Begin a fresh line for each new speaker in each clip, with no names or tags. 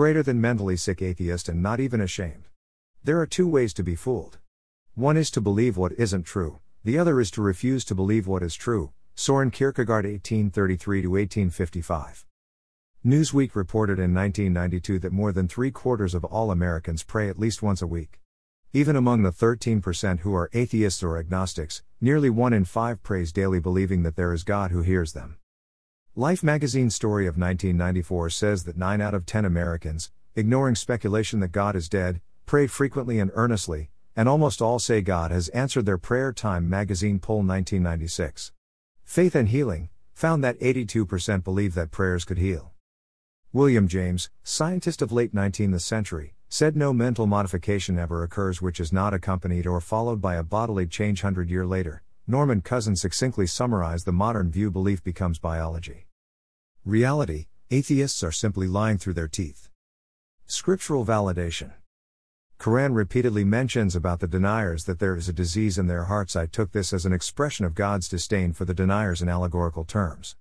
Greater than mentally sick atheist and not even ashamed. There are two ways to be fooled. One is to believe what isn't true, the other is to refuse to believe what is true. Soren Kierkegaard 1833 1855. Newsweek reported in 1992 that more than three quarters of all Americans pray at least once a week. Even among the 13% who are atheists or agnostics, nearly one in five prays daily believing that there is God who hears them. Life magazine story of 1994 says that 9 out of 10 Americans, ignoring speculation that God is dead, pray frequently and earnestly, and almost all say God has answered their prayer time magazine poll 1996. Faith and Healing found that 82% believe that prayers could heal. William James, scientist of late 19th century, said no mental modification ever occurs which is not accompanied or followed by a bodily change 100 year later. Norman Cousins succinctly summarized the modern view belief becomes biology. Reality, atheists are simply lying through their teeth. Scriptural validation. Quran repeatedly mentions about the deniers that there is a disease in their hearts. I took this as an expression of God's disdain for the deniers in allegorical terms.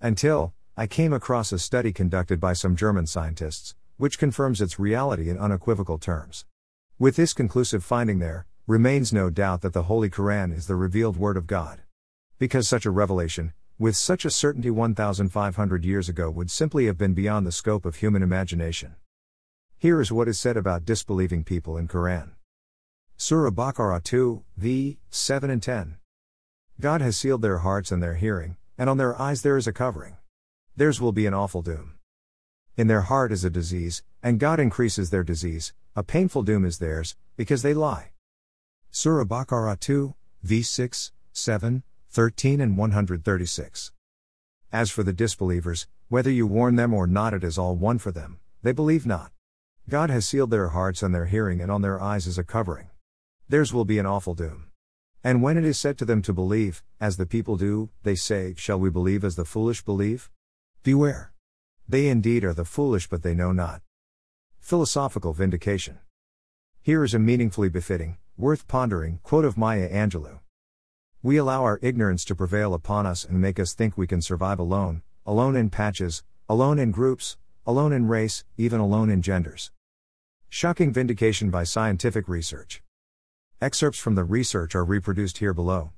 Until, I came across a study conducted by some German scientists, which confirms its reality in unequivocal terms. With this conclusive finding, there remains no doubt that the Holy Quran is the revealed Word of God. Because such a revelation, with such a certainty 1,500 years ago, would simply have been beyond the scope of human imagination. Here is what is said about disbelieving people in Quran. Surah Baqarah 2, v. 7 and 10. God has sealed their hearts and their hearing, and on their eyes there is a covering. Theirs will be an awful doom. In their heart is a disease, and God increases their disease, a painful doom is theirs, because they lie. Surah Baqarah 2, v. 6, 7, 13 and 136. As for the disbelievers, whether you warn them or not, it is all one for them, they believe not. God has sealed their hearts and their hearing, and on their eyes is a covering. Theirs will be an awful doom. And when it is said to them to believe, as the people do, they say, Shall we believe as the foolish believe? Beware. They indeed are the foolish, but they know not. Philosophical vindication. Here is a meaningfully befitting, worth pondering quote of Maya Angelou. We allow our ignorance to prevail upon us and make us think we can survive alone, alone in patches, alone in groups, alone in race, even alone in genders. Shocking vindication by scientific research. Excerpts from the research are reproduced here below.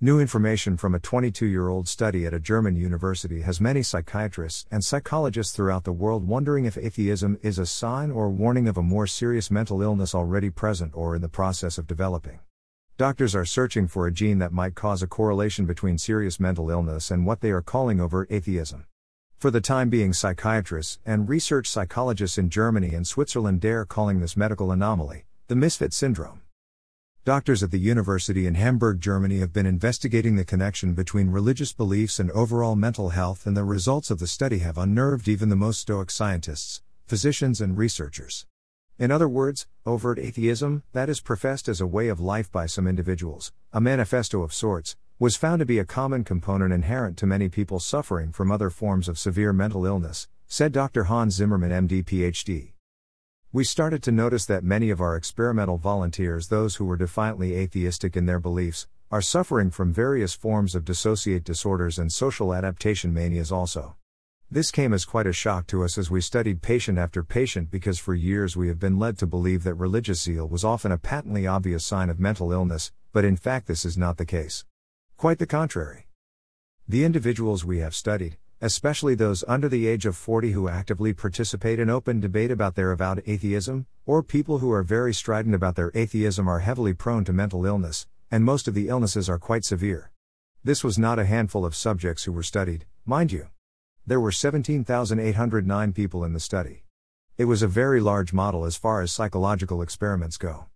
New information from a 22 year old study at a German university has many psychiatrists and psychologists throughout the world wondering if atheism is a sign or warning of a more serious mental illness already present or in the process of developing. Doctors are searching for a gene that might cause a correlation between serious mental illness and what they are calling overt atheism. For the time being, psychiatrists and research psychologists in Germany and Switzerland dare calling this medical anomaly the misfit syndrome. Doctors at the university in Hamburg, Germany have been investigating the connection between religious beliefs and overall mental health, and the results of the study have unnerved even the most stoic scientists, physicians, and researchers. In other words, overt atheism, that is professed as a way of life by some individuals, a manifesto of sorts, was found to be a common component inherent to many people suffering from other forms of severe mental illness, said Dr. Hans Zimmerman, MD, PhD. We started to notice that many of our experimental volunteers, those who were defiantly atheistic in their beliefs, are suffering from various forms of dissociate disorders and social adaptation manias also. This came as quite a shock to us as we studied patient after patient because for years we have been led to believe that religious zeal was often a patently obvious sign of mental illness, but in fact this is not the case. Quite the contrary. The individuals we have studied, especially those under the age of 40 who actively participate in open debate about their avowed atheism, or people who are very strident about their atheism, are heavily prone to mental illness, and most of the illnesses are quite severe. This was not a handful of subjects who were studied, mind you. There were 17,809 people in the study. It was a very large model as far as psychological experiments go.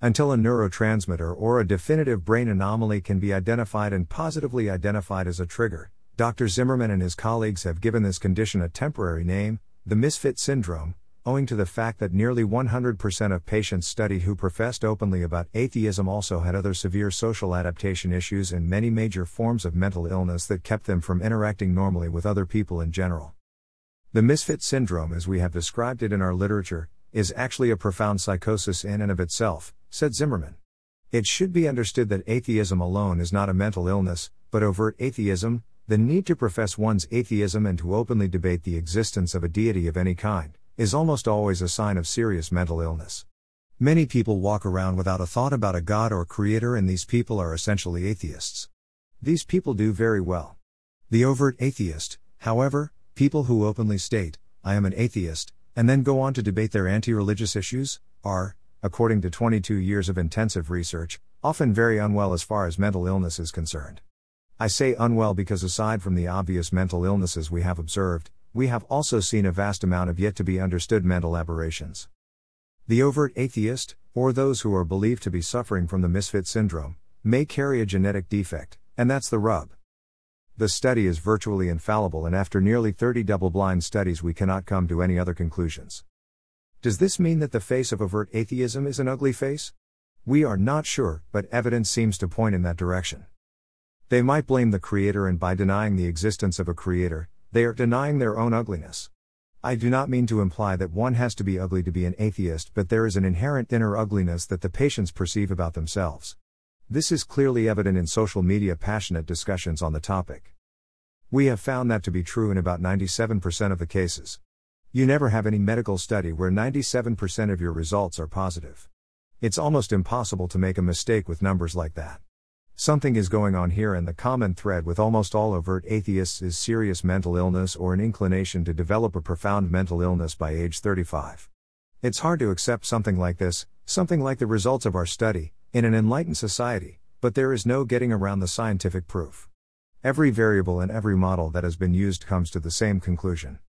Until a neurotransmitter or a definitive brain anomaly can be identified and positively identified as a trigger, Dr. Zimmerman and his colleagues have given this condition a temporary name, the misfit syndrome, owing to the fact that nearly 100% of patients studied who professed openly about atheism also had other severe social adaptation issues and many major forms of mental illness that kept them from interacting normally with other people in general. The misfit syndrome, as we have described it in our literature, is actually a profound psychosis in and of itself, said Zimmerman. It should be understood that atheism alone is not a mental illness, but overt atheism, the need to profess one's atheism and to openly debate the existence of a deity of any kind, is almost always a sign of serious mental illness. Many people walk around without a thought about a God or Creator, and these people are essentially atheists. These people do very well. The overt atheist, however, people who openly state, I am an atheist, and then go on to debate their anti religious issues, are, according to 22 years of intensive research, often very unwell as far as mental illness is concerned. I say unwell because aside from the obvious mental illnesses we have observed, we have also seen a vast amount of yet to be understood mental aberrations. The overt atheist, or those who are believed to be suffering from the misfit syndrome, may carry a genetic defect, and that's the rub. The study is virtually infallible, and after nearly 30 double blind studies, we cannot come to any other conclusions. Does this mean that the face of overt atheism is an ugly face? We are not sure, but evidence seems to point in that direction. They might blame the Creator, and by denying the existence of a Creator, they are denying their own ugliness. I do not mean to imply that one has to be ugly to be an atheist, but there is an inherent inner ugliness that the patients perceive about themselves. This is clearly evident in social media passionate discussions on the topic. We have found that to be true in about 97% of the cases. You never have any medical study where 97% of your results are positive. It's almost impossible to make a mistake with numbers like that. Something is going on here, and the common thread with almost all overt atheists is serious mental illness or an inclination to develop a profound mental illness by age 35. It's hard to accept something like this, something like the results of our study, in an enlightened society, but there is no getting around the scientific proof. Every variable and every model that has been used comes to the same conclusion.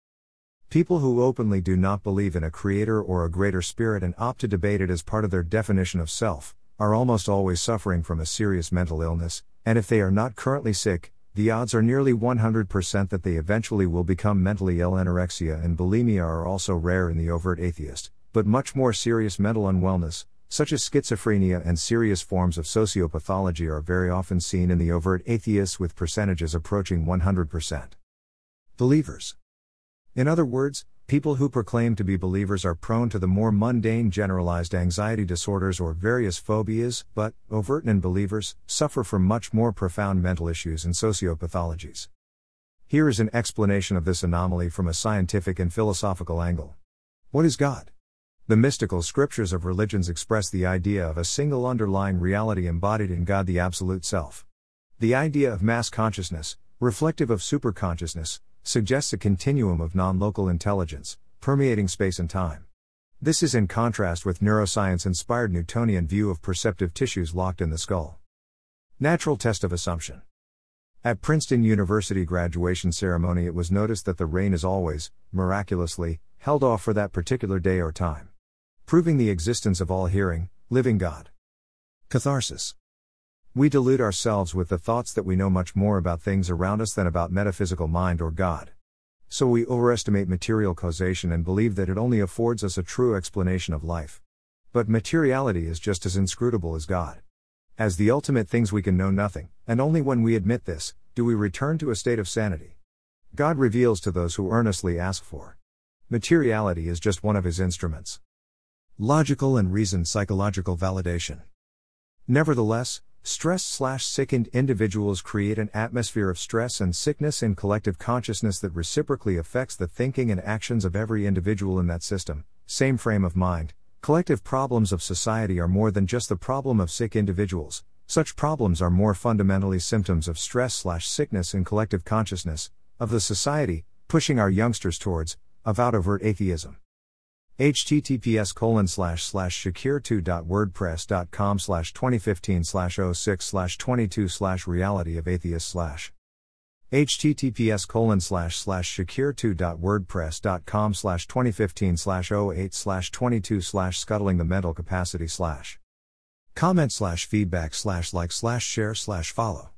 People who openly do not believe in a creator or a greater spirit and opt to debate it as part of their definition of self, are almost always suffering from a serious mental illness, and if they are not currently sick, the odds are nearly 100% that they eventually will become mentally ill. Anorexia and bulimia are also rare in the overt atheist, but much more serious mental unwellness, such as schizophrenia and serious forms of sociopathology, are very often seen in the overt atheists with percentages approaching 100%. Believers in other words, people who proclaim to be believers are prone to the more mundane generalized anxiety disorders or various phobias, but, overt non believers, suffer from much more profound mental issues and sociopathologies. Here is an explanation of this anomaly from a scientific and philosophical angle. What is God? The mystical scriptures of religions express the idea of a single underlying reality embodied in God the Absolute Self. The idea of mass consciousness, reflective of superconsciousness, suggests a continuum of non local intelligence, permeating space and time. This is in contrast with neuroscience inspired Newtonian view of perceptive tissues locked in the skull. Natural test of assumption. At Princeton University graduation ceremony, it was noticed that the rain is always, miraculously, held off for that particular day or time. Proving the existence of all hearing, living God. Catharsis. We delude ourselves with the thoughts that we know much more about things around us than about metaphysical mind or God. So we overestimate material causation and believe that it only affords us a true explanation of life. But materiality is just as inscrutable as God. As the ultimate things we can know nothing, and only when we admit this, do we return to a state of sanity. God reveals to those who earnestly ask for. Materiality is just one of his instruments. Logical and reasoned psychological validation. Nevertheless, Stress slash sickened individuals create an atmosphere of stress and sickness in collective consciousness that reciprocally affects the thinking and actions of every individual in that system. Same frame of mind. Collective problems of society are more than just the problem of sick individuals. Such problems are more fundamentally symptoms of stress slash sickness in collective consciousness, of the society, pushing our youngsters towards, avowed overt atheism https colon slash slash shakir2.wordpress.com slash 2015 slash 06 slash 22 slash reality of atheist slash https colon slash slash shakir2.wordpress.com slash 2015 slash 08 slash 22 slash scuttling the mental capacity slash comment slash feedback slash like slash share slash follow